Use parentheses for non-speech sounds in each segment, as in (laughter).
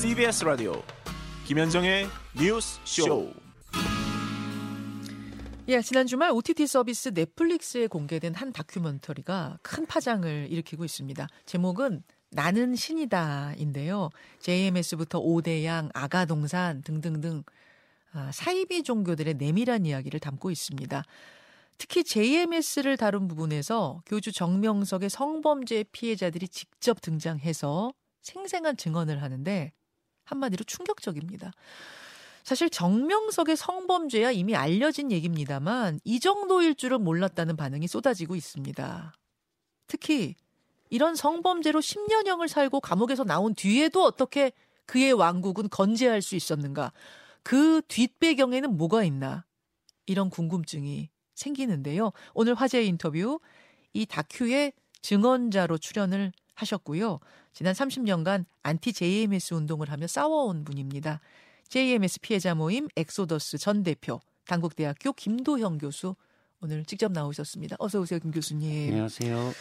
CBS 라디오 김현정의 뉴스 쇼. 예, 지난 주말 OTT 서비스 넷플릭스에 공개된 한 다큐멘터리가 큰 파장을 일으키고 있습니다. 제목은 나는 신이다인데요. JMS부터 오대양, 아가동산 등등등 아, 사이비 종교들의 내밀한 이야기를 담고 있습니다. 특히 JMS를 다룬 부분에서 교주 정명석의 성범죄 피해자들이 직접 등장해서 생생한 증언을 하는데 한마디로 충격적입니다. 사실 정명석의 성범죄야 이미 알려진 얘기입니다만 이 정도일 줄은 몰랐다는 반응이 쏟아지고 있습니다. 특히 이런 성범죄로 10년형을 살고 감옥에서 나온 뒤에도 어떻게 그의 왕국은 건재할 수 있었는가? 그 뒷배경에는 뭐가 있나? 이런 궁금증이 생기는데요. 오늘 화제 인터뷰 이 다큐의 증언자로 출연을 하셨고요. 지난 30년간 안티 JMS 운동을 하며 싸워온 분입니다. JMS 피해자 모임 엑소더스 전 대표, 단국대학교 김도형 교수 오늘 직접 나오셨습니다. 어서 오세요, 김 교수님. 안녕하세요.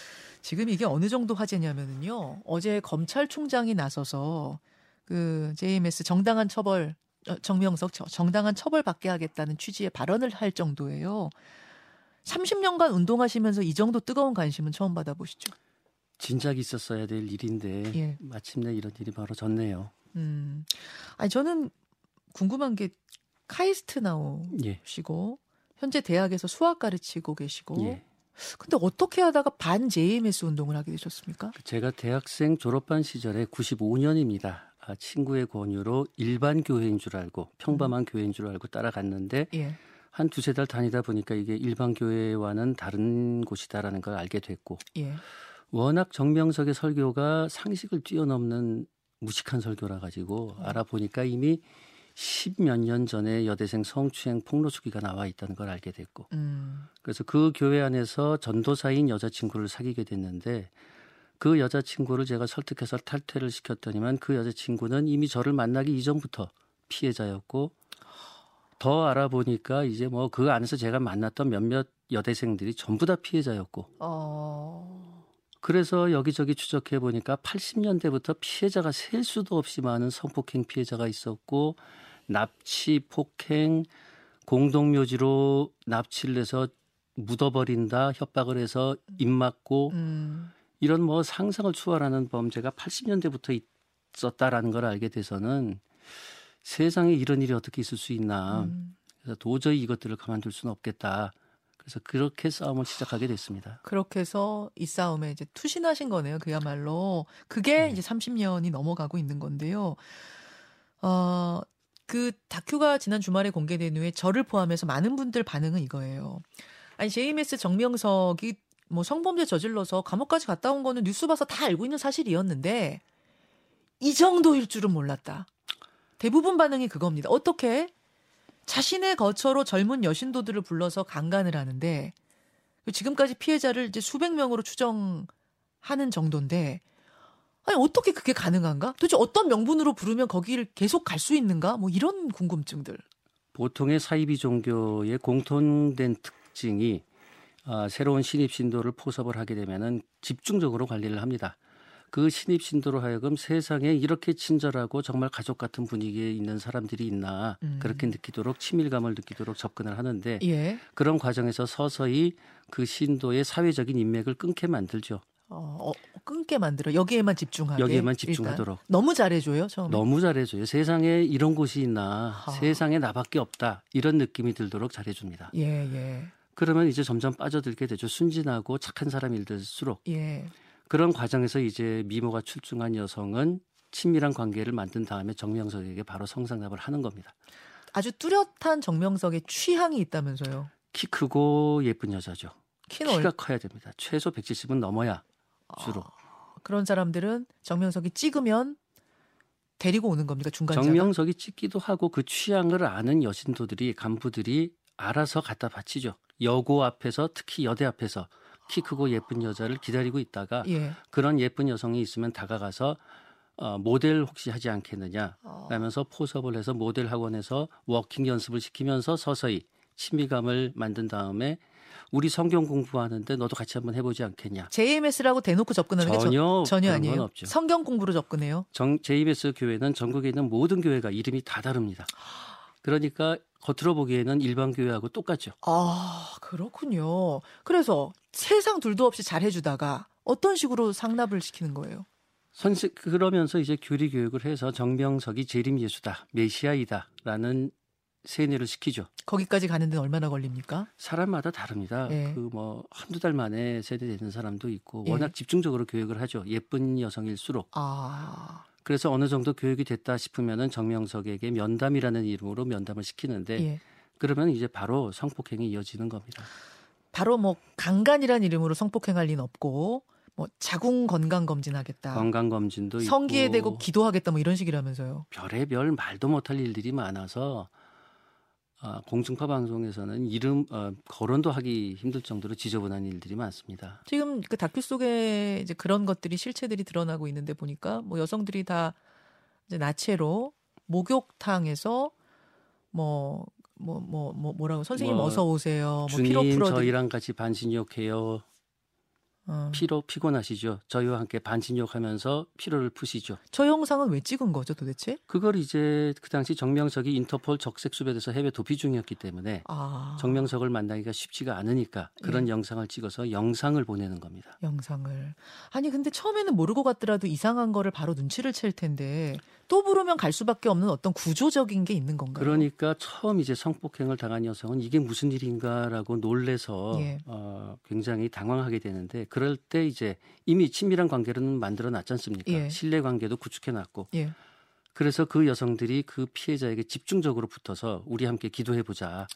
지금 이게 어느 정도 화제냐면은요. 어제 검찰총장이 나서서 그 JMS 정당한 처벌 어, 정명석 정당한 처벌 받게 하겠다는 취지의 발언을 할 정도예요. 30년간 운동하시면서 이 정도 뜨거운 관심은 처음 받아보시죠? 진작이 있었어야 될 일인데 예. 마침내 이런 일이 벌어졌네요. 음. 아니 저는 궁금한 게 카이스트 예. 나오시고 현재 대학에서 수학 가르치고 계시고 예. 근데 어떻게 하다가 반 JMS 운동을 하게 되셨습니까? 제가 대학생 졸업반 시절에 95년입니다. 아, 친구의 권유로 일반 교회인 줄 알고 평범한 교회인 줄 알고 따라갔는데 예. 한 두세 달 다니다 보니까 이게 일반 교회와는 다른 곳이다라는 걸 알게 됐고 예. 워낙 정명석의 설교가 상식을 뛰어넘는 무식한 설교라 가지고 알아보니까 이미 십몇 년 전에 여대생 성추행 폭로 수기가 나와 있다는 걸 알게 됐고 음. 그래서 그 교회 안에서 전도사인 여자친구를 사귀게 됐는데 그 여자친구를 제가 설득해서 탈퇴를 시켰더니만 그 여자친구는 이미 저를 만나기 이전부터 피해자였고 더 알아보니까 이제 뭐 그 안에서 제가 만났던 몇몇 여대생들이 전부 다 피해자였고 어. 그래서 여기저기 추적해 보니까 80년대부터 피해자가 셀 수도 없이 많은 성폭행 피해자가 있었고 납치, 폭행, 공동묘지로 납치를 해서 묻어버린다, 협박을 해서 입 맞고 음. 이런 뭐 상상을 초월하는 범죄가 80년대부터 있었다라는 걸 알게 돼서는 세상에 이런 일이 어떻게 있을 수 있나. 음. 그래서 도저히 이것들을 가만둘 수는 없겠다. 그래서 그렇게 싸움을 시작하게 됐습니다. 그렇게 해서 이 싸움에 이제 투신하신 거네요. 그야말로 그게 네. 이제 30년이 넘어가고 있는 건데요. 어, 그 다큐가 지난 주말에 공개된 후에 저를 포함해서 많은 분들 반응은 이거예요. 아니 JMS 정명석이 뭐 성범죄 저질러서 감옥까지 갔다 온 거는 뉴스 봐서 다 알고 있는 사실이었는데 이 정도일 줄은 몰랐다. 대부분 반응이 그겁니다. 어떻게 자신의 거처로 젊은 여신도들을 불러서 강간을 하는데 지금까지 피해자를 이제 수백 명으로 추정하는 정도인데 아니 어떻게 그게 가능한가? 도대체 어떤 명분으로 부르면 거기를 계속 갈 수 있는가? 뭐 이런 궁금증들. 보통의 사이비 종교의 공통된 특징이 아, 새로운 신입 신도를 포섭을 하게 되면은 집중적으로 관리를 합니다. 그 신입 신도로 하여금 세상에 이렇게 친절하고 정말 가족 같은 분위기에 있는 사람들이 있나 음. 그렇게 느끼도록 친밀감을 느끼도록 접근을 하는데 예. 그런 과정에서 서서히 그 신도의 사회적인 인맥을 끊게 만들죠. 어, 어, 끊게 만들어 여기에만 집중하게. 여기에만 일단. 집중하도록. 너무 잘해줘요 처음에. 너무 잘해줘요. 세상에 이런 곳이 있나, 아. 세상에 나밖에 없다 이런 느낌이 들도록 잘해줍니다. 예 예. 그러면 이제 점점 빠져들게 되죠. 순진하고 착한 사람이 될수록 예. 그런 과정에서 이제 미모가 출중한 여성은 친밀한 관계를 만든 다음에 정명석에게 바로 성상납을 하는 겁니다. 아주 뚜렷한 정명석의 취향이 있다면서요. 키 크고 예쁜 여자죠. 키는 얼 키가 커야 됩니다. 최소 170은 넘어야 주로. 그런 사람들은 정명석이 찍으면 데리고 오는 겁니까 중간자가? 정명석이 찍기도 하고 그 취향을 아는 여신도들이 간부들이 알아서 갖다 바치죠. 여고 앞에서 특히 여대 앞에서 키 크고 예쁜 여자를 기다리고 있다가 예. 그런 예쁜 여성이 있으면 다가가서 어, 모델 혹시 하지 않겠느냐 어. 라면서 포섭을 해서 모델 학원에서 워킹 연습을 시키면서 서서히 친밀감을 만든 다음에 우리 성경 공부하는데 너도 같이 한번 해보지 않겠냐? JMS라고 대놓고 접근하는 게 전혀 저, 전혀 아니에요. 없죠. 성경 공부로 접근해요. 정, JMS 교회는 전국에 있는 모든 교회가 이름이 다 다릅니다. 그러니까 겉으로 보기에는 일반 교회하고 똑같죠. 아, 그렇군요. 그래서 세상 둘도 없이 잘 해주다가 어떤 식으로 상납을 시키는 거예요? 선생 그러면서 이제 교리 교육을 해서 정명석이 재림 예수다, 메시아이다라는 세뇌를 시키죠. 거기까지 가는 데는 얼마나 걸립니까? 사람마다 다릅니다. 예. 그뭐 한두 달 만에 세뇌되는 사람도 있고 예. 워낙 집중적으로 교육을 하죠. 예쁜 여성일수록. 아, 그래서 어느 정도 교육이 됐다 싶으면은 정명석에게 면담이라는 이름으로 면담을 시키는데 예. 그러면 이제 바로 성폭행이 이어지는 겁니다. 바로 뭐 강간이란 이름으로 성폭행할 리는 없고 뭐 자궁 건강 검진하겠다. 건강 검진도 있고 성기에 대고 기도하겠다 뭐 이런 식이라면서요. 별의별 말도 못할 일들이 많아서 아, 공중파 방송에서는 이름 어, 거론도 하기 힘들 정도로 지저분한 일들이 많습니다. 지금 그 다큐 속에 이제 그런 것들이 실체들이 드러나고 있는데 보니까 뭐 여성들이 다 이제 나체로 목욕탕에서 뭐 뭐 뭐 뭐 뭐, 라고 선생님 뭐, 어서 오세요. 뭐 피로 풀어 저희랑 같이 반신욕해요. 어. 피로 피곤하시죠? 저희와 함께 반신욕하면서 피로를 푸시죠. 저 영상은 왜 찍은 거죠, 도대체? 그걸 이제 그 당시 정명석이 인터폴 적색 수배돼서 해외 도피 중이었기 때문에 아. 정명석을 만나기가 쉽지가 않으니까 그런 예. 영상을 찍어서 영상을 보내는 겁니다. 영상을. 아니 근데 처음에는 모르고 갔더라도 이상한 거를 바로 눈치를 챌 텐데 또 부르면 갈 수밖에 없는 어떤 구조적인 게 있는 건가요? 그러니까 처음 이제 성폭행을 당한 여성은 이게 무슨 일인가라고 놀래서 예. 어, 굉장히 당황하게 되는데 그럴 때 이제 이미 친밀한 관계는 만들어 놨지 않습니까? 예. 신뢰 관계도 구축해 놨고 예. 그래서 그 여성들이 그 피해자에게 집중적으로 붙어서 우리 함께 기도해 보자.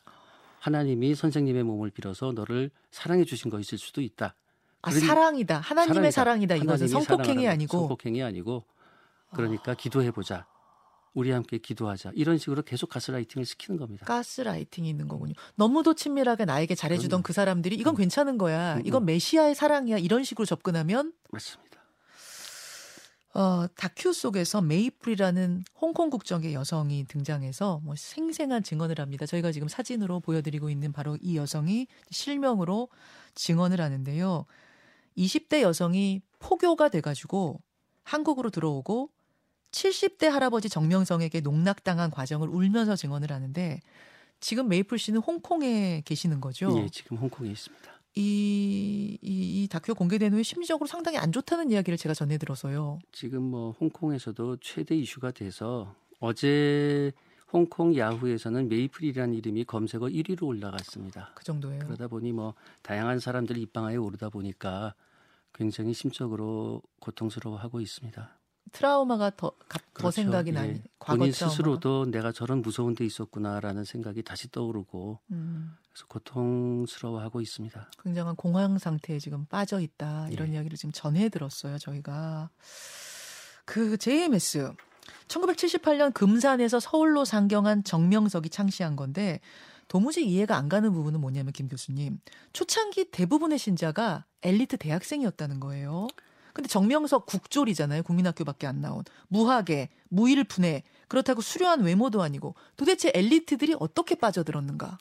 하나님이 선생님의 몸을 빌어서 너를 사랑해 주신 거 있을 수도 있다. 아 사랑이다. 하나님의 사랑이다. 이것은 하나님이 성폭행이 아니고 성폭행이 아니고 그러니까 기도해 보자. 우리 함께 기도하자. 이런 식으로 계속 가스라이팅을 시키는 겁니다. 가스라이팅이 있는 거군요. 너무도 친밀하게 나에게 잘해주던 그럼요. 그 사람들이 이건 괜찮은 거야. 음, 이건 음. 메시아의 사랑이야. 이런 식으로 접근하면 맞습니다. 어, 다큐 속에서 메이플이라는 홍콩 국적의 여성이 등장해서 뭐 생생한 증언을 합니다. 저희가 지금 사진으로 보여드리고 있는 바로 이 여성이 실명으로 증언을 하는데요. 20대 여성이 포교가 돼가지고 한국으로 들어오고 70대 할아버지 정명석에게 농락당한 과정을 울면서 증언을 하는데 지금 메이플 씨는 홍콩에 계시는 거죠. 예, 지금 홍콩에 있습니다. 이, 이, 이 다큐 공개된 후에 심리적으로 상당히 안 좋다는 이야기를 제가 전해 들어서요. 지금 뭐 홍콩에서도 최대 이슈가 돼서 어제 홍콩 야후에서는 메이플이라는 이름이 검색어 1위로 올라갔습니다. 그 정도예요. 그러다 보니 뭐 다양한 사람들이 입방아에 오르다 보니까 굉장히 심적으로 고통스러워하고 있습니다. 트라우마가 더, 가- 더 그렇죠. 생각이 예. 나니 과거 본인 트라우마가. 스스로도 내가 저런 무서운 데 있었구나라는 생각이 다시 떠오르고 음, 그래서 고통스러워하고 있습니다. 굉장한 공황 상태에 지금 빠져 있다 이런 예. 이야기를 지금 전해 들었어요 저희가 그 JMS 1978년 금산에서 서울로 상경한 정명석이 창시한 건데 도무지 이해가 안 가는 부분은 뭐냐면 김 교수님 초창기 대부분의 신자가 엘리트 대학생이었다는 거예요. 근데 정명석 국졸이잖아요. 국민학교밖에 안 나온 무학에 무일푼에 그렇다고 수려한 외모도 아니고 도대체 엘리트들이 어떻게 빠져들었는가?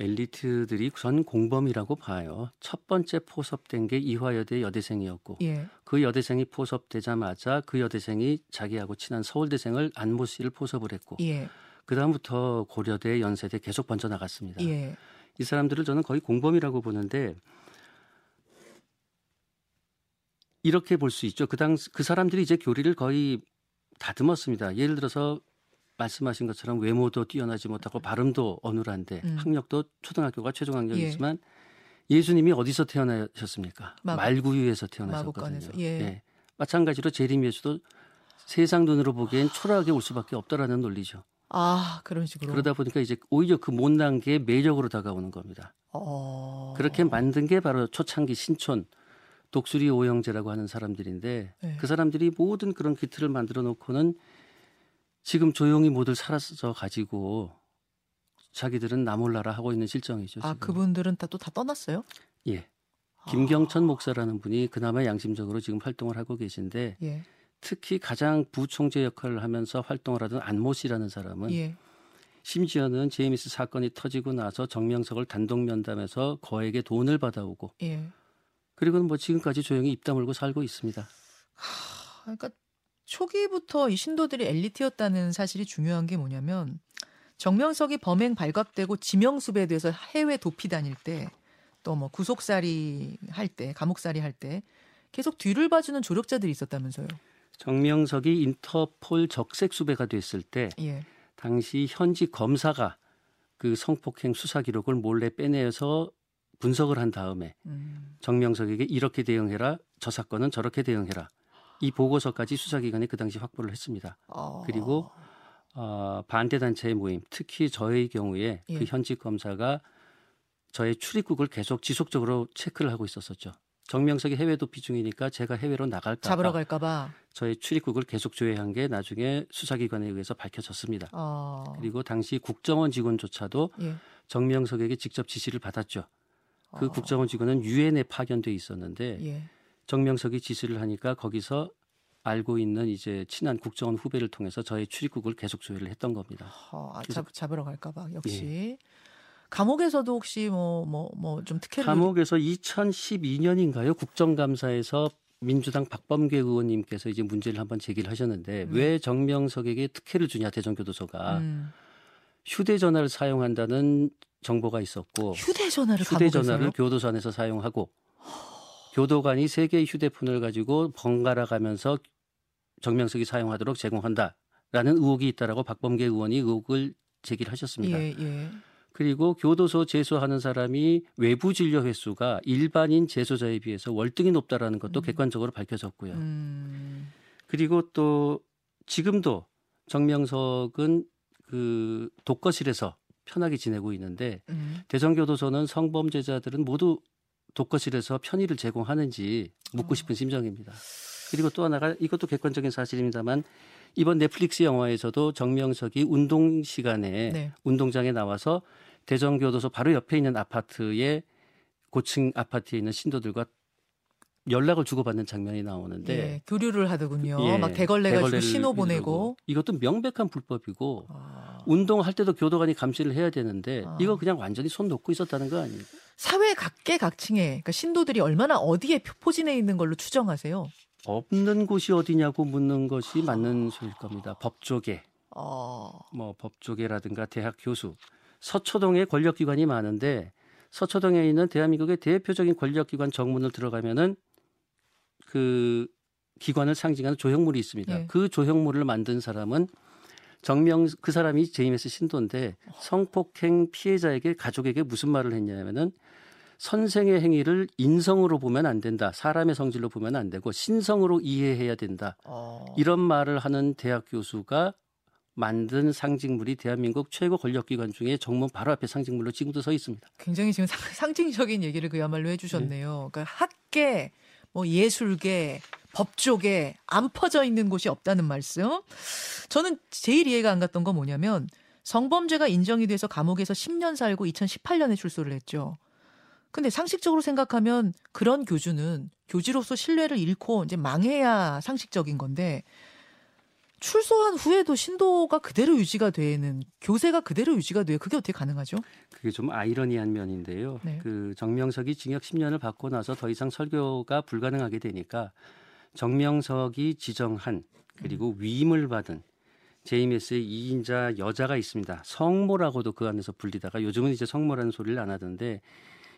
엘리트들이 전 공범이라고 봐요. 첫 번째 포섭된 게 이화여대 여대생이었고 예. 그 여대생이 포섭되자마자 그 여대생이 자기하고 친한 서울대생을 안모 씨를 포섭을 했고 예. 그 다음부터 고려대, 연세대 계속 번져 나갔습니다. 예. 이 사람들을 저는 거의 공범이라고 보는데 이렇게 볼 수 있죠. 그당그 사람들이 이제 교리를 거의 다듬었습니다. 예를 들어서 말씀하신 것처럼 외모도 뛰어나지 못하고 발음도 어눌한데 음. 학력도 초등학교가 최종 예. 학력이지만 예 수님이 어디서 태어나셨습니까? 마국- 말구유에서 태어나셨거든요. 마국간에서. 예. 마찬가지로 재림 예수도 세상 눈으로 보기엔 초라하게 올 수밖에 없다라는 논리죠. 아 그런 식으로. 그러다 보니까 이제 오히려 그 못난 게 매력으로 다가오는 겁니다. 어. 그렇게 만든 게 바로 초창기 신촌 독수리 오영재라고 하는 사람들인데 네. 그 사람들이 모든 그런 기틀을 만들어 놓고는 지금 조용히 모두 사라져 가지고 자기들은 나 몰라라 하고 있는 실정이죠. 아 지금. 그분들은 다 또다 떠났어요? 예. 김경천 목사라는 분이 그나마 양심적으로 지금 활동을 하고 계신데 예. 특히 가장 부총재 역할을 하면서 활동을 하던 안모 씨라는 사람은 예. 심지어는 제이미스 사건이 터지고 나서 정명석을 단독 면담해서 거액의 돈을 받아오고 예. 그리고는 뭐 지금까지 조용히 입 다물고 살고 있습니다. 하, 그러니까 초기부터 이 신도들이 엘리트였다는 사실이 중요한 게 뭐냐면 정명석이 범행 발각되고 지명수배에 대해서 해외 도피 다닐 때 또 뭐 구속살이 할 때 감옥살이 할 때 계속 뒤를 봐주는 조력자들이 있었다면서요. 정명석이 인터폴 적색 수배가 됐을 때 예. 당시 현직 검사가 그 성폭행 수사 기록을 몰래 빼내서 분석을 한 다음에 음. 정명석에게 이렇게 대응해라 저 사건은 저렇게 대응해라 이 보고서까지 수사기관이 그 당시 확보를 했습니다. 어. 그리고 어, 반대 단체의 모임, 특히 저의 경우에 예. 그 현직 검사가 저의 출입국을 계속 지속적으로 체크를 하고 있었었죠. 정명석이 해외 도피 중이니까 제가 해외로 나갈까 잡으러 봐 갈까봐. 저의 출입국을 계속 조회한 게 나중에 수사기관에 의해서 밝혀졌습니다. 어. 그리고 당시 국정원 직원조차도 예. 정명석에게 직접 지시를 받았죠. 그 어. 국정원 직원은 유엔에 파견돼 있었는데 예. 정명석이 지시를 하니까 거기서 알고 있는 이제 친한 국정원 후배를 통해서 저의 출입국을 계속 조회를 했던 겁니다. 어, 아, 잡, 잡으러 갈까봐 역시. 예. 감옥에서도 혹시 뭐 뭐 뭐 좀 특혜를 감옥에서 2012년인가요? 국정감사에서 민주당 박범계 의원님께서 이제 문제를 한번 제기를 하셨는데 음. 왜 정명석에게 특혜를 주냐 대전교도소가 음. 휴대전화를 사용한다는 정보가 있었고 휴대전화를 휴대전화를? 교도소 안에서 사용하고 교도관이 세 개의 휴대폰을 가지고 번갈아 가면서 정명석이 사용하도록 제공한다라는 의혹이 있다라고 박범계 의원이 의혹을 제기를 하셨습니다. 예, 예. 그리고 교도소 재소하는 사람이 외부 진료 횟수가 일반인 재소자에 비해서 월등히 높다라는 것도 음. 객관적으로 밝혀졌고요. 음. 그리고 또 지금도 정명석은 그 독거실에서 편하게 지내고 있는데 음. 대전교도소는 성범죄자들은 모두 독거실에서 편의를 제공하는지 묻고 어. 싶은 심정입니다. 그리고 또 하나가 이것도 객관적인 사실입니다만 이번 넷플릭스 영화에서도 정명석이 운동 시간에 네. 운동장에 나와서 대전교도소 바로 옆에 있는 아파트에 고층 아파트에 있는 신도들과 연락을 주고받는 장면이 나오는데 예, 교류를 하더군요. 예, 막 대걸레 가지고 신호. 보내고. 이것도 명백한 불법이고 아. 운동할 때도 교도관이 감시를 해야 되는데 아. 이거 그냥 완전히 손 놓고 있었다는 거 아닙니까? 사회 각계 각층에 그러니까 신도들이 얼마나 어디에 포진해 있는 걸로 추정하세요? 없는 곳이 어디냐고 묻는 것이 맞는 소리일 겁니다. 법조계, 어. 뭐 법조계라든가 대학 교수, 서초동에 권력기관이 많은데 서초동에 있는 대한민국의 대표적인 권력기관 정문을 들어가면은 그 기관을 상징하는 조형물이 있습니다. 예. 그 조형물을 만든 사람은 정명 그 사람이 제이메스 신도인데 성폭행 피해자에게 가족에게 무슨 말을 했냐면은 선생의 행위를 인성으로 보면 안 된다. 사람의 성질로 보면 안 되고 신성으로 이해해야 된다. 어. 이런 말을 하는 대학 교수가 만든 상징물이 대한민국 최고 권력기관 중에 정문 바로 앞에 상징물로 지금도 서 있습니다. 굉장히 지금 상, 상징적인 얘기를 그야말로 해주셨네요. 그러니까 학계, 뭐 예술계, 법조계 안 퍼져 있는 곳이 없다는 말씀. 저는 제일 이해가 안 갔던 건 뭐냐면 성범죄가 인정이 돼서 감옥에서 10년 살고 2018년에 출소를 했죠. 근데 상식적으로 생각하면 그런 교주는 교지로서 신뢰를 잃고 이제 망해야 상식적인 건데 출소한 후에도 신도가 그대로 유지가 되는 교세가 그대로 유지가 돼요. 그게 어떻게 가능하죠? 그게 좀 아이러니한 면인데요. 네. 그 정명석이 징역 10년을 받고 나서 더 이상 설교가 불가능하게 되니까 정명석이 지정한 그리고 음. 위임을 받은 제이메스의 2인자 여자가 있습니다. 성모라고도 그 안에서 불리다가 요즘은 이제 성모라는 소리를 안 하던데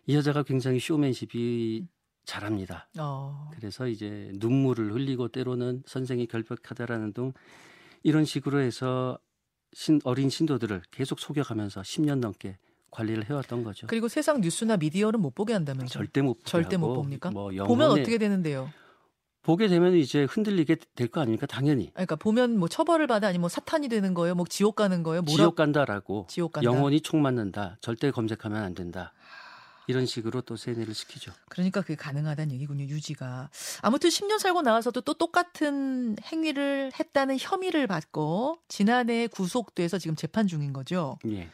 이 여자가 굉장히 쇼맨십이 잘합니다. 어. 그래서 이제 눈물을 흘리고 때로는 선생이 결백하다라는 등 이런 식으로 해서 신, 어린 신도들을 계속 속여가면서 10년 넘게 관리를 해왔던 거죠. 그리고 세상 뉴스나 미디어는 못 보게 한다면서. 절대 못 절대 못 봅니까? 뭐 보면 영혼에 어떻게 되는데요? 보게 되면 이제 흔들리게 될 거 아닙니까? 당연히 아니, 그러니까 보면 뭐 처벌을 받아 아니면 뭐 사탄이 되는 거예요? 뭐 지옥 가는 거예요? 뭐라 지옥 간다라고 지옥 간다. 영혼이 총 맞는다. 절대 검색하면 안 된다. 이런 식으로 또 세뇌를 시키죠. 그러니까 그게 가능하다는 얘기군요. 유지가. 아무튼 10년 살고 나와서도 또 똑같은 행위를 했다는 혐의를 받고 지난해 구속돼서 지금 재판 중인 거죠. 예.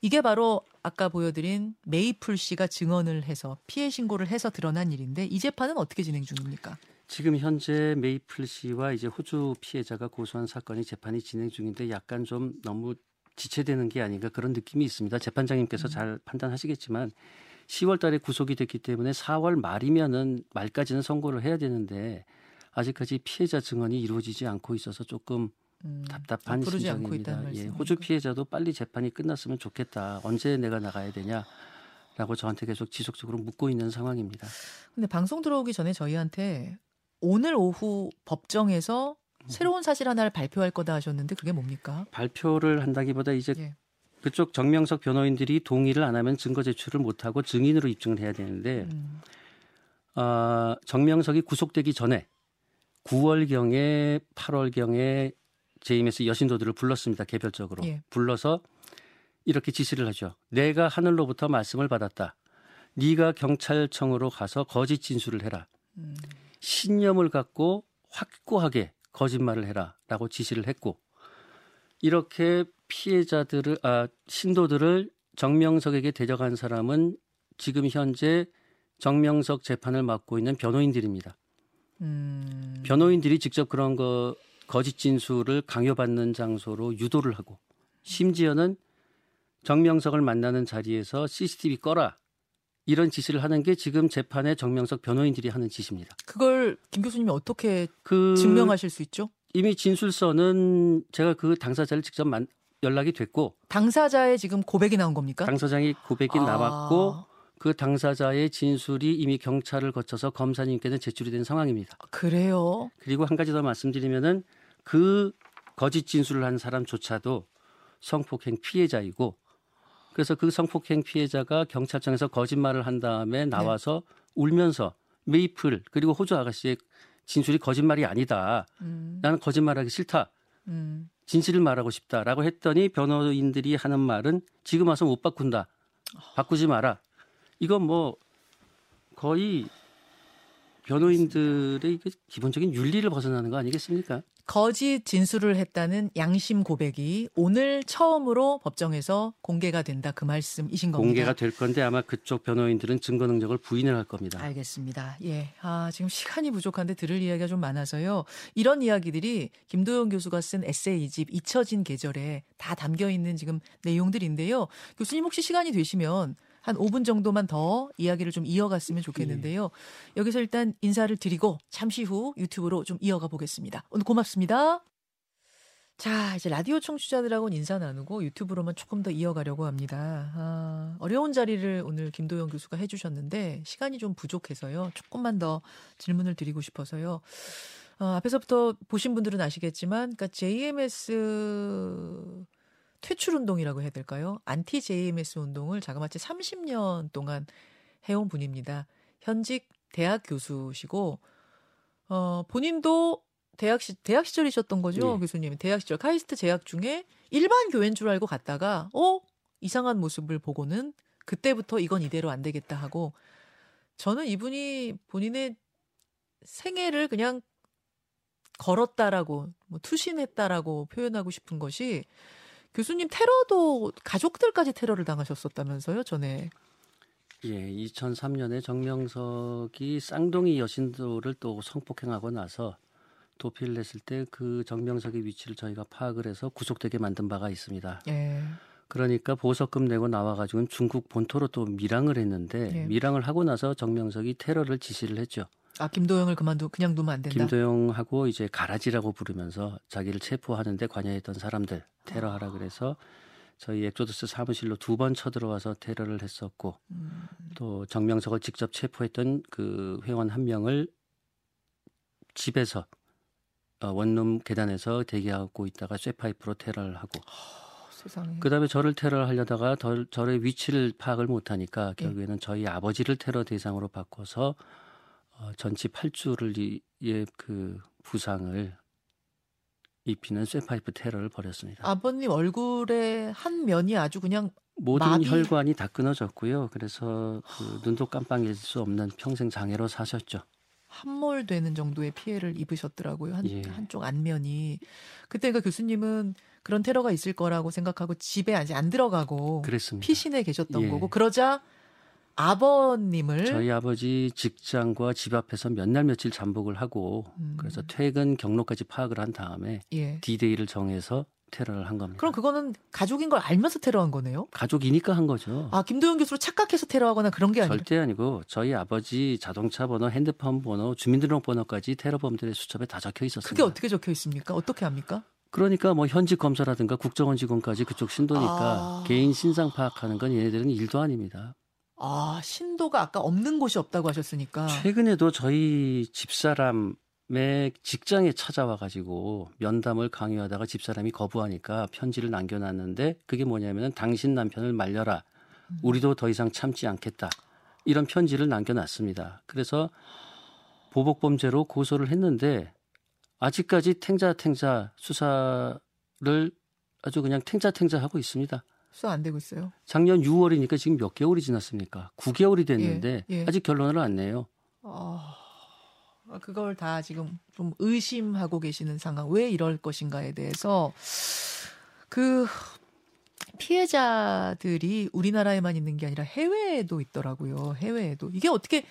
이게 바로 아까 보여드린 메이플 씨가 증언을 해서 피해 신고를 해서 드러난 일인데 이 재판은 어떻게 진행 중입니까? 지금 현재 메이플 씨와 이제 호주 피해자가 고소한 사건이 재판이 진행 중인데 약간 좀 너무 지체되는 게 아닌가 그런 느낌이 있습니다. 재판장님께서 잘 판단하시겠지만 10월 달에 구속이 됐기 때문에 4월 말이면은 말까지는 선고를 해야 되는데 아직까지 피해자 증언이 이루어지지 않고 있어서 조금 음, 답답한 심정입니다. 예? 호주 피해자도 빨리 재판이 끝났으면 좋겠다. 언제 내가 나가야 되냐 라고 저한테 계속 지속적으로 묻고 있는 상황입니다. 근데 방송 들어오기 전에 저희한테 오늘 오후 법정에서 음. 새로운 사실 하나를 발표할 거다 하셨는데 그게 뭡니까? 발표를 한다기보다 이제 예. 그쪽 정명석 변호인들이 동의를 안 하면 증거 제출을 못 하고 증인으로 입증을 해야 되는데 음, 아, 정명석이 구속되기 전에 9월경에 8월경에 JMS 여신도들을 불렀습니다. 개별적으로 예. 불러서 이렇게 지시를 하죠. 내가 하늘로부터 말씀을 받았다. 네가 경찰청으로 가서 거짓 진술을 해라. 음, 신념을 갖고 확고하게 거짓말을 해라라고 지시를 했고 이렇게 피해자들을 아 신도들을 정명석에게 데려간 사람은 지금 현재 정명석 재판을 맡고 있는 변호인들입니다. 음, 변호인들이 직접 그런 거 거짓 진술을 강요받는 장소로 유도를 하고 심지어는 정명석을 만나는 자리에서 CCTV 꺼라 이런 지시를 하는 게 지금 재판에 정명석 변호인들이 하는 짓입니다. 그걸 김 교수님이 어떻게 그 증명하실 수 있죠? 이미 진술서는 제가 그 당사자를 직접 만, 연락이 됐고 당사자의 지금 고백이 나온 겁니까? 당사장이 고백이 아, 나왔고 그 당사자의 진술이 이미 경찰을 거쳐서 검사님께는 제출이 된 상황입니다. 그래요. 그리고 한 가지 더 말씀드리면은 그 거짓 진술을 한 사람조차도 성폭행 피해자이고 그래서 그 성폭행 피해자가 경찰청에서 거짓말을 한 다음에 나와서 울면서 메이플 그리고 호주 아가씨의 진술이 거짓말이 아니다. 음, 나는 거짓말하기 싫다. 음, 진실을 말하고 싶다라고 했더니 변호인들이 하는 말은 지금 와서 못 바꾼다. 바꾸지 마라. 이건 뭐 거의 변호인들의 기본적인 윤리를 벗어나는 거 아니겠습니까? 거짓 진술을 했다는 양심 고백이 오늘 처음으로 법정에서 공개가 된다 그 말씀이신 겁니다. 공개가 될 건데 아마 그쪽 변호인들은 증거 능력을 부인을 할 겁니다. 알겠습니다. 예. 아, 지금 시간이 부족한데 들을 이야기가 좀 많아서요. 이런 이야기들이 김도영 교수가 쓴 에세이집 잊혀진 계절에 다 담겨 있는 지금 내용들인데요. 교수님 혹시 시간이 되시면 한 5분 정도만 더 이야기를 좀 이어갔으면 좋겠는데요. 여기서 일단 인사를 드리고 잠시 후 유튜브로 좀 이어가 보겠습니다. 오늘 고맙습니다. 자, 이제 라디오 청취자들하고는 인사 나누고 유튜브로만 조금 더 이어가려고 합니다. 아, 어려운 자리를 오늘 김도영 교수가 해주셨는데 시간이 좀 부족해서요. 조금만 더 질문을 드리고 싶어서요. 어, 앞에서부터 보신 분들은 아시겠지만, 그러니까 JMS 퇴출 운동이라고 해야 될까요? 안티 JMS 운동을 자그마치 30년 동안 해온 분입니다. 현직 대학 교수시고, 어, 본인도 대학 시 대학 시절이셨던 거죠, 예. 교수님. 대학 시절 카이스트 재학 중에 일반 교회인 줄 알고 갔다가 어 이상한 모습을 보고는 그때부터 이건 이대로 안 되겠다 하고 저는 이분이 본인의 생애를 그냥 걸었다라고 뭐 투신했다라고 표현하고 싶은 것이 교수님 테러도 가족들까지 테러를 당하셨었다면서요 전에 예, 2003년에 정명석이 쌍둥이 여신도를 또 성폭행하고 나서 도피를 했을 때 그 정명석의 위치를 저희가 파악을 해서 구속되게 만든 바가 있습니다. 예 그러니까 보석금 내고 나와가지고는 중국 본토로 또 밀항을 했는데 예. 밀항을 하고 나서 정명석이 테러를 지시를 했죠. 아 김도형을 그만두 그냥 두면 안 된다. 김도형하고 이제 가라지라고 부르면서 자기를 체포하는데 관여했던 사람들 테러하라 그래서 저희 엑소더스 사무실로 두 번 쳐들어와서 테러를 했었고 음, 또 정명석을 직접 체포했던 그 회원 한 명을 집에서 어, 원룸 계단에서 대기하고 있다가 쇠파이프로 테러를 하고 어, 세상에. 그다음에 저를 테러를 하려다가 덜, 저의 위치를 파악을 못하니까 예. 결국에는 저희 아버지를 테러 대상으로 바꿔서 어, 전치 8주를 이의 그 부상을 입히는 쇠파이프 테러를 벌였습니다. 아버님 얼굴에 한 면이 아주 그냥 모든 마비? 혈관이 다 끊어졌고요. 그래서 그 눈도 깜빡일 수 없는 평생 장애로 사셨죠. 함몰되는 정도의 피해를 입으셨더라고요. 한, 예. 한쪽 안면이. 그때 그 교수님은 그런 테러가 있을 거라고 생각하고 집에 아직 안 들어가고 그랬습니다. 피신해 계셨던 예. 거고 그러자 아버님을 저희 아버지 직장과 집 앞에서 몇 날 며칠 잠복을 하고 음. 그래서 퇴근 경로까지 파악을 한 다음에 예. 디데이를 정해서 테러를 한 겁니다. 그럼 그거는 가족인 걸 알면서 테러한 거네요? 가족이니까 한 거죠. 아, 김도영 교수로 착각해서 테러하거나 그런 게 아니라 절대 아니고 저희 아버지 자동차 번호, 핸드폰 번호, 주민등록번호까지 테러범들의 수첩에 다 적혀 있었습니다. 그게 어떻게 적혀 있습니까? 어떻게 합니까? 그러니까 뭐 현직 검사라든가 국정원 직원까지 그쪽 신도니까 아. 개인 신상 파악하는 건 얘네들은 일도 아닙니다. 아, 신도가 아까 없는 곳이 없다고 하셨으니까. 최근에도 저희 집사람의 직장에 찾아와 가지고 면담을 강요하다가 집사람이 거부하니까 편지를 남겨놨는데 그게 뭐냐면은 당신 남편을 말려라. 우리도 더 이상 참지 않겠다. 이런 편지를 남겨놨습니다. 그래서 보복범죄로 고소를 했는데 아직까지 탱자탱자 수사를 아주 그냥 탱자탱자 하고 있습니다. 수사 안 되고 있어요. 작년 6월이니까 지금 몇 개월이 지났습니까? 9개월이 됐는데 예, 예. 아직 결론을 안 내요. 아, 그걸 다 지금 좀 의심하고 계시는 상황. 왜 이럴 것인가에 대해서 그 피해자들이 우리나라에만 있는 게 아니라 해외에도 있더라고요. 해외에도. 이게 어떻게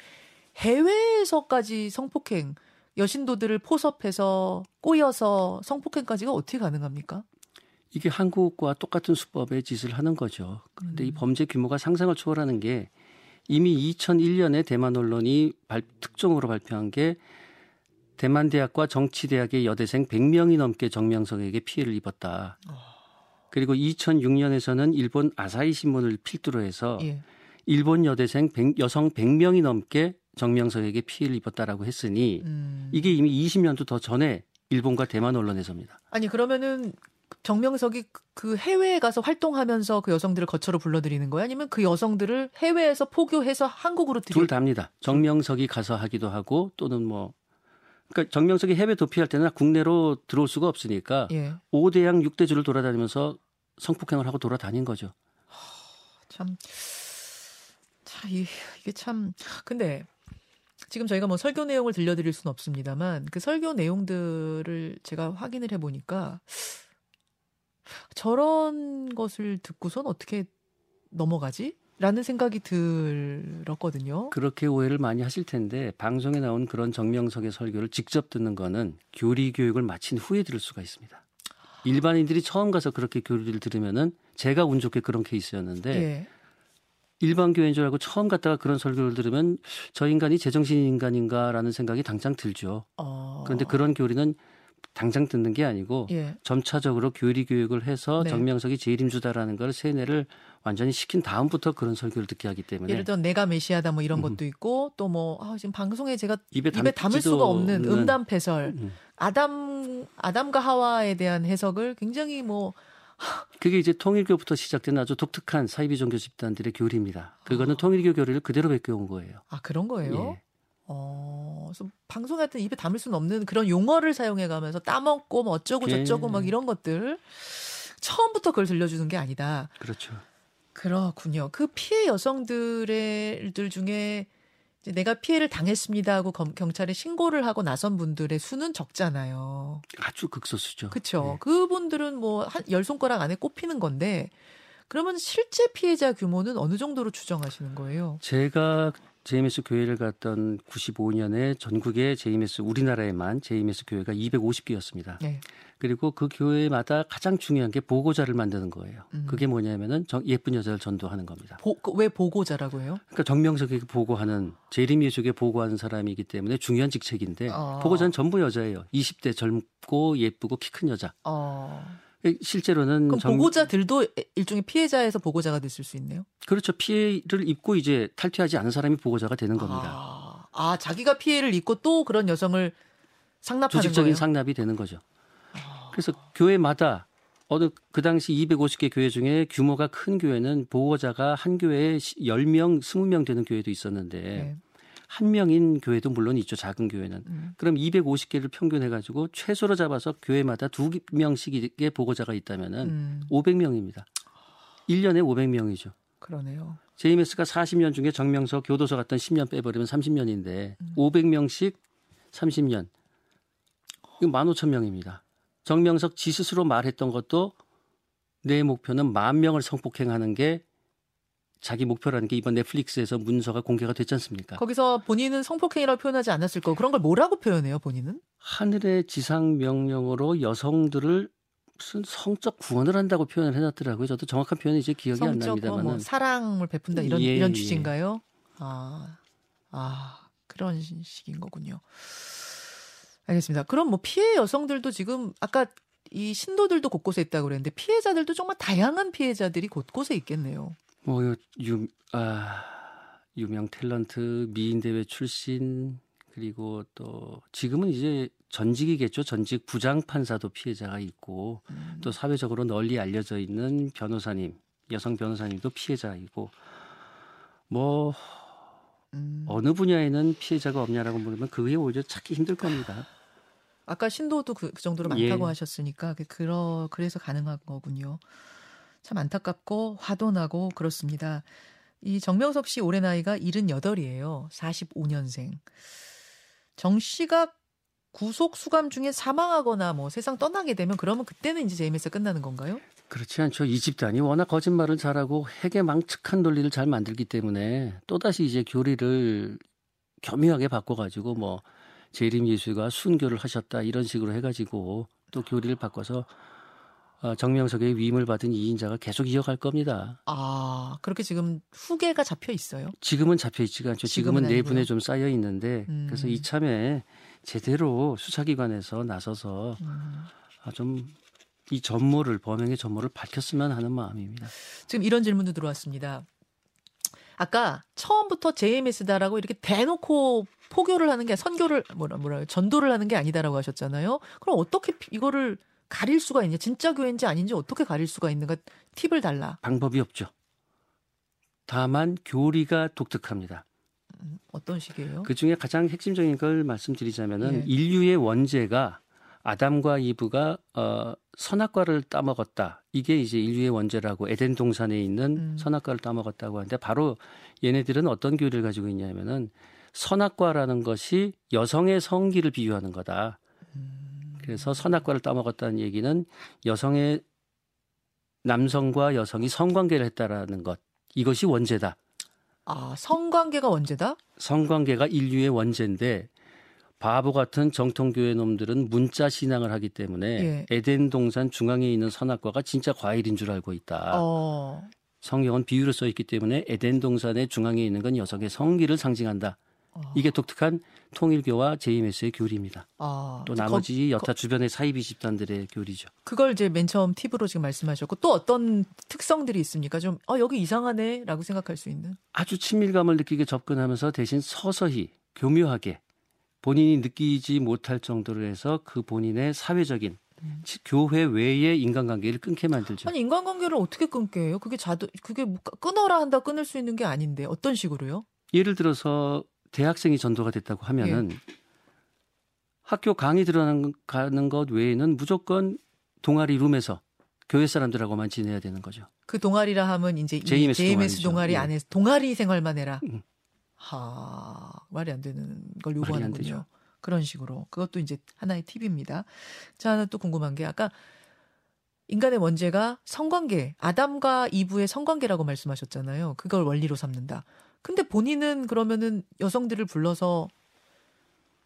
해외에서까지 성폭행, 여신도들을 포섭해서 꼬여서 성폭행까지가 어떻게 가능합니까? 이게 한국과 똑같은 수법의 짓을 하는 거죠. 그런데 이 음. 범죄 규모가 상상을 초월하는 게 이미 2001년에 대만 언론이 발- 특종으로 발표한 게 대만 대학과 정치 대학의 여대생 100명이 넘게 정명석에게 피해를 입었다. 그리고 2006년에서는 일본 아사히 신문을 필두로 해서 예. 일본 여대생 100 여성 100명이 넘게 정명석에게 피해를 입었다라고 했으니 음. 이게 이미 20년도 더 전에 일본과 대만 언론에서입니다. 아니 그러면은 정명석이 그- 그 해외에 가서 활동하면서 그 여성들을 거처로 불러들이는 거예요? 아니면 그 여성들을 해외에서 포교해서 한국으로 들이 둘 다입니다. 정명석이 가서 하기도 하고 또는 뭐 그러니까 정명석이 해외 도피할 때는 국내로 들어올 수가 없으니까 예. 5대양 6대주를 돌아다니면서 성폭행을 하고 돌아다닌 거죠. 참, 참 이- 이게 참 근데 지금 저희가 뭐 설교 내용을 들려드릴 수는 없습니다만 그 설교 내용들을 제가 확인을 해보니까 저런 것을 듣고선 어떻게 넘어가지? 라는 생각이 들었거든요. 그렇게 오해를 많이 하실 텐데 방송에 나온 그런 정명석의 설교를 직접 듣는 거는 교리 교육을 마친 후에 들을 수가 있습니다. 일반인들이 처음 가서 그렇게 교리를 들으면은 제가 운 좋게 그런 케이스였는데 예. 일반 교회인 줄 알고 처음 갔다가 그런 설교를 들으면 저 인간이 제정신 인간인가라는 생각이 당장 들죠. 어. 그런데 그런 교리는 당장 듣는 게 아니고 예. 점차적으로 교리 교육을 해서 네. 정명석이 재림주다라는 걸 세뇌를 완전히 시킨 다음부터 그런 설교를 듣게 하기 때문에 예를 들어 내가 메시아다 뭐 이런 음. 것도 있고 또 뭐 아, 지금 방송에 제가 입에, 입에 담을 수가 없는 담지도 음담 패설 음. 아담 아담과 하와에 대한 해석을 굉장히 뭐 (laughs) 그게 이제 통일교부터 시작된 아주 독특한 사이비 종교 집단들의 교리입니다. 그거는 아. 통일교 교리를 그대로 베껴온 거예요. 아 그런 거예요. 예. 어, 그래서 방송에 하여튼 입에 담을 수는 없는 그런 용어를 사용해 가면서 따먹고 뭐 어쩌고 네. 저쩌고 막 이런 것들 처음부터 그걸 들려주는 게 아니다. 그렇죠. 그렇군요. 그 피해 여성들들 중에 내가 피해를 당했습니다 하고 검- 경찰에 신고를 하고 나선 분들의 수는 적잖아요. 아주 극소수죠. 그렇죠. 예. 그분들은 뭐 한 열 손가락 안에 꼽히는 건데 그러면 실제 피해자 규모는 어느 정도로 추정하시는 거예요? 제가 JMS 교회를 갔던 95년에 전국에 JMS 우리나라에만 JMS 교회가 250개였습니다. 네. 그리고 그 교회마다 가장 중요한 게 보고자를 만드는 거예요. 음. 그게 뭐냐면은 정- 예쁜 여자를 전도하는 겁니다. 보, 그왜 보고자라고 해요? 그러니까 정명석에게 보고하는 재림예수에게 보고하는 사람이기 때문에 중요한 직책인데 어. 보고자는 전부 여자예요. 20대 젊고 예쁘고 키 큰 여자. 어. 실제로는 그럼 정- 보고자들도 일종의 피해자에서 보고자가 됐을 수 있네요. 그렇죠. 피해를 입고 이제 탈퇴하지 않은 사람이 보고자가 되는 겁니다. 아, 아, 자기가 피해를 입고 또 그런 여성을 상납하는 조직적인 거예요. 상납이 되는 거죠. 아. 그래서 교회마다 어느 그 당시 250개 교회 중에 규모가 큰 교회는 보호자가 한 교회에 10명, 20명 되는 교회도 있었는데 네. 한 명인 교회도 물론 있죠. 작은 교회는. 음. 그럼 250개를 평균해 가지고 최소로 잡아서 교회마다 두 명씩의 보고자가 있다면은 음, 500명입니다. 1년에 500명이죠. 그러네요. JMS가 40년 중에 정명서 교도소 갔던 10년 빼버리면 30년인데 음. 500명씩 30년. 이거 15,000명입니다. 정명석 지 스스로 말했던 것도 내 목표는 만 명을 성폭행하는 게 자기 목표라는 게 이번 넷플릭스에서 문서가 공개가 됐지 않습니까? 거기서 본인은 성폭행이라고 표현하지 않았을 거고 그런 걸 뭐라고 표현해요, 본인은? 하늘의 지상 명령으로 여성들을 무슨 성적 구원을 한다고 표현을 해놨더라고요. 저도 정확한 표현이 이제 기억이 안 납니다만 뭐 사랑을 베푼다 이런 예, 이런 예. 취지인가요? 아, 아 그런 식인 거군요. 알겠습니다. 그럼 뭐 피해 여성들도 지금 아까 이 신도들도 곳곳에 있다고 그랬는데 피해자들도 정말 다양한 피해자들이 곳곳에 있겠네요. 뭐 유, 아, 유명 탤런트 미인 대회 출신 그리고 또 지금은 이제 전직이겠죠. 전직 부장 판사도 피해자가 있고 음. 또 사회적으로 널리 알려져 있는 변호사님, 여성 변호사님도 피해자이고 뭐 음. 어느 분야에는 피해자가 없냐라고 물으면 그게 오히려 찾기 힘들 겁니다. 아까 신도도 그, 그 정도로 많다고 예. 하셨으니까 그- 그러 그래서 가능한 거군요. 참 안타깝고 화도 나고 그렇습니다. 이 정명섭 씨 올해 나이가 78이에요. 45년생. 정 씨가 구속 수감 중에 사망하거나 뭐 세상 떠나게 되면 그러면 그때는 이제 JMS 끝나는 건가요? 그렇지 않죠. 이 집단이 워낙 거짓말을 잘하고 핵에 망측한 논리를 잘 만들기 때문에 또다시 이제 교리를 교묘하게 바꿔가지고 뭐 재림 예수가 순교를 하셨다 이런 식으로 해가지고 또 교리를 바꿔서 어, 정명석의 위임을 받은 이인자가 계속 이어갈 겁니다. 아, 그렇게 지금 후계가 잡혀 있어요. 지금은 잡혀 있지가 않죠. 지금은 지금은 내분에 아니고요. 좀 쌓여 있는데 음. 그래서 이참에 제대로 수사기관에서 나서서 음. 아, 좀이 전모를 범행의 전모를 밝혔으면 하는 마음입니다. 지금 이런 질문도 들어왔습니다. 아까 처음부터 JMS다라고 이렇게 대놓고 포교를 하는 게 선교를 뭐라 뭐라 전도를 하는 게 아니다라고 하셨잖아요. 그럼 어떻게 피- 이거를 가릴 수가 있냐? 진짜 교회인지 아닌지 어떻게 가릴 수가 있는가? 팁을 달라. 방법이 없죠. 다만 교리가 독특합니다. 음, 어떤 식이에요? 그 중에 가장 핵심적인 걸 말씀드리자면은 예. 인류의 원죄가 아담과 이브가 어, 선악과를 따먹었다. 이게 이제 인류의 원죄라고 에덴 동산에 있는 음. 선악과를 따먹었다고 하는데 바로 얘네들은 어떤 교리를 가지고 있냐면은 선악과라는 것이 여성의 성기를 비유하는 거다. 음. 그래서 선악과를 따먹었다는 얘기는 여성의 남성과 여성이 성관계를 했다라는 것. 이것이 원죄다. 아 성관계가 원죄다? 성관계가 인류의 원죄인데 바보 같은 정통교회 놈들은 문자 신앙을 하기 때문에 예. 에덴 동산 중앙에 있는 선악과가 진짜 과일인 줄 알고 있다. 어. 성경은 비유로 써 있기 때문에 에덴 동산의 중앙에 있는 건 여성의 성기를 상징한다. 어. 이게 독특한 통일교와 JMS의 교리입니다. 아, 또 거- 나머지 여타 주변의 사이비 집단들의 교리죠. 그걸 이제 맨 처음 팁으로 지금 말씀하셨고 또 어떤 특성들이 있습니까? 좀 어, 여기 이상하네라고 생각할 수 있는. 아주 친밀감을 느끼게 접근하면서 대신 서서히 교묘하게 본인이 느끼지 못할 정도로 해서 그 본인의 사회적인 음. 치- 교회 외의 인간관계를 끊게 만들죠. 아니 인간관계를 어떻게 끊게 해요? 그게 자도 그게 뭐 끊어라 한다 끊을 수 있는 게 아닌데 어떤 식으로요? 예를 들어서 대학생이 전도가 됐다고 하면은 예. 학교 강의 들어가는 것 외에는 무조건 동아리 룸에서 교회 사람들하고만 지내야 되는 거죠. 그 동아리라 하면 이제 이 JMS JMS. 동아리 예. 안에서 동아리 생활만 해라. 음. 하 말이 안 되는 걸 요구하는군요. 그런 식으로 그것도 이제 하나의 팁입니다. 자 하나 또 궁금한 게 아까 인간의 원죄가 성관계 아담과 이브의 성관계라고 말씀하셨잖아요. 그걸 원리로 삼는다. 근데 본인은 그러면은 여성들을 불러서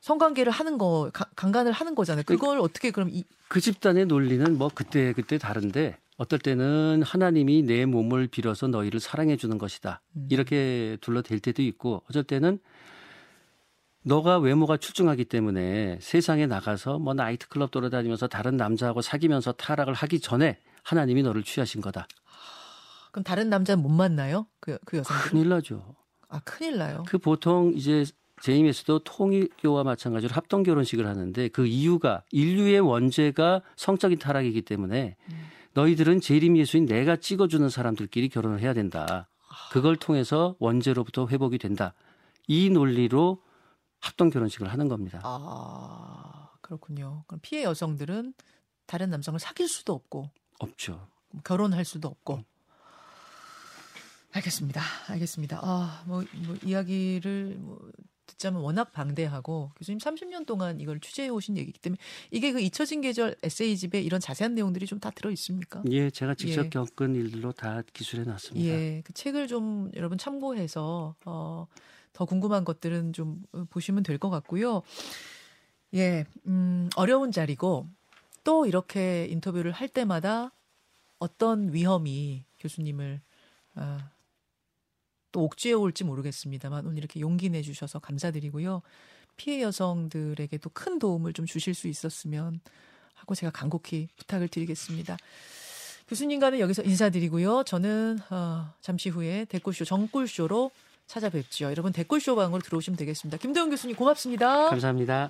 성관계를 하는 거 가- 강간을 하는 거잖아요. 그걸 어떻게 그럼 이, 그 집단의 논리는 뭐 그때 그때 다른데 어떨 때는 하나님이 내 몸을 빌어서 너희를 사랑해 주는 것이다. 음. 이렇게 둘러댈 때도 있고 어쩔 때는 너가 외모가 출중하기 때문에 세상에 나가서 뭐 나이트 클럽 돌아다니면서 다른 남자하고 사귀면서 타락을 하기 전에 하나님이 너를 취하신 거다. 그럼 다른 남자는 못 만나요? 그, 그 여성들? 큰일 나죠. 아 큰일 나요. 그 보통 이제 제임에서도 통일교와 마찬가지로 합동 결혼식을 하는데 그 이유가 인류의 원죄가 성적인 타락이기 때문에 음. 너희들은 재림 예수인 내가 찍어주는 사람들끼리 결혼을 해야 된다. 그걸 통해서 원죄로부터 회복이 된다. 이 논리로 합동 결혼식을 하는 겁니다. 아 그렇군요. 그럼 피해 여성들은 다른 남성을 사귈 수도 없고 없죠. 결혼할 수도 없고. 알겠습니다. 알겠습니다. 아, 뭐, 뭐 이야기를 뭐 듣자면 워낙 방대하고 교수님 30년 동안 이걸 취재해 오신 얘기이기 때문에 이게 그 잊혀진 계절 에세이집에 이런 자세한 내용들이 좀 다 들어 있습니까? 예, 제가 직접 예. 겪은 일들로 다 기술해 놨습니다. 예, 그 책을 좀 여러분 참고해서 어, 더 궁금한 것들은 좀 보시면 될 것 같고요. 예, 음, 어려운 자리고 또 이렇게 인터뷰를 할 때마다 어떤 위험이 교수님을 아, 또 옥죄어 올지 모르겠습니다만 오늘 이렇게 용기 내주셔서 감사드리고요. 피해 여성들에게도 큰 도움을 좀 주실 수 있었으면 하고 제가 간곡히 부탁을 드리겠습니다. 교수님과는 여기서 인사드리고요. 저는 어, 잠시 후에 댓글쇼 정꿀쇼로 찾아뵙죠. 여러분 댓글쇼 방으로 들어오시면 되겠습니다. 김도영 교수님 고맙습니다. 감사합니다.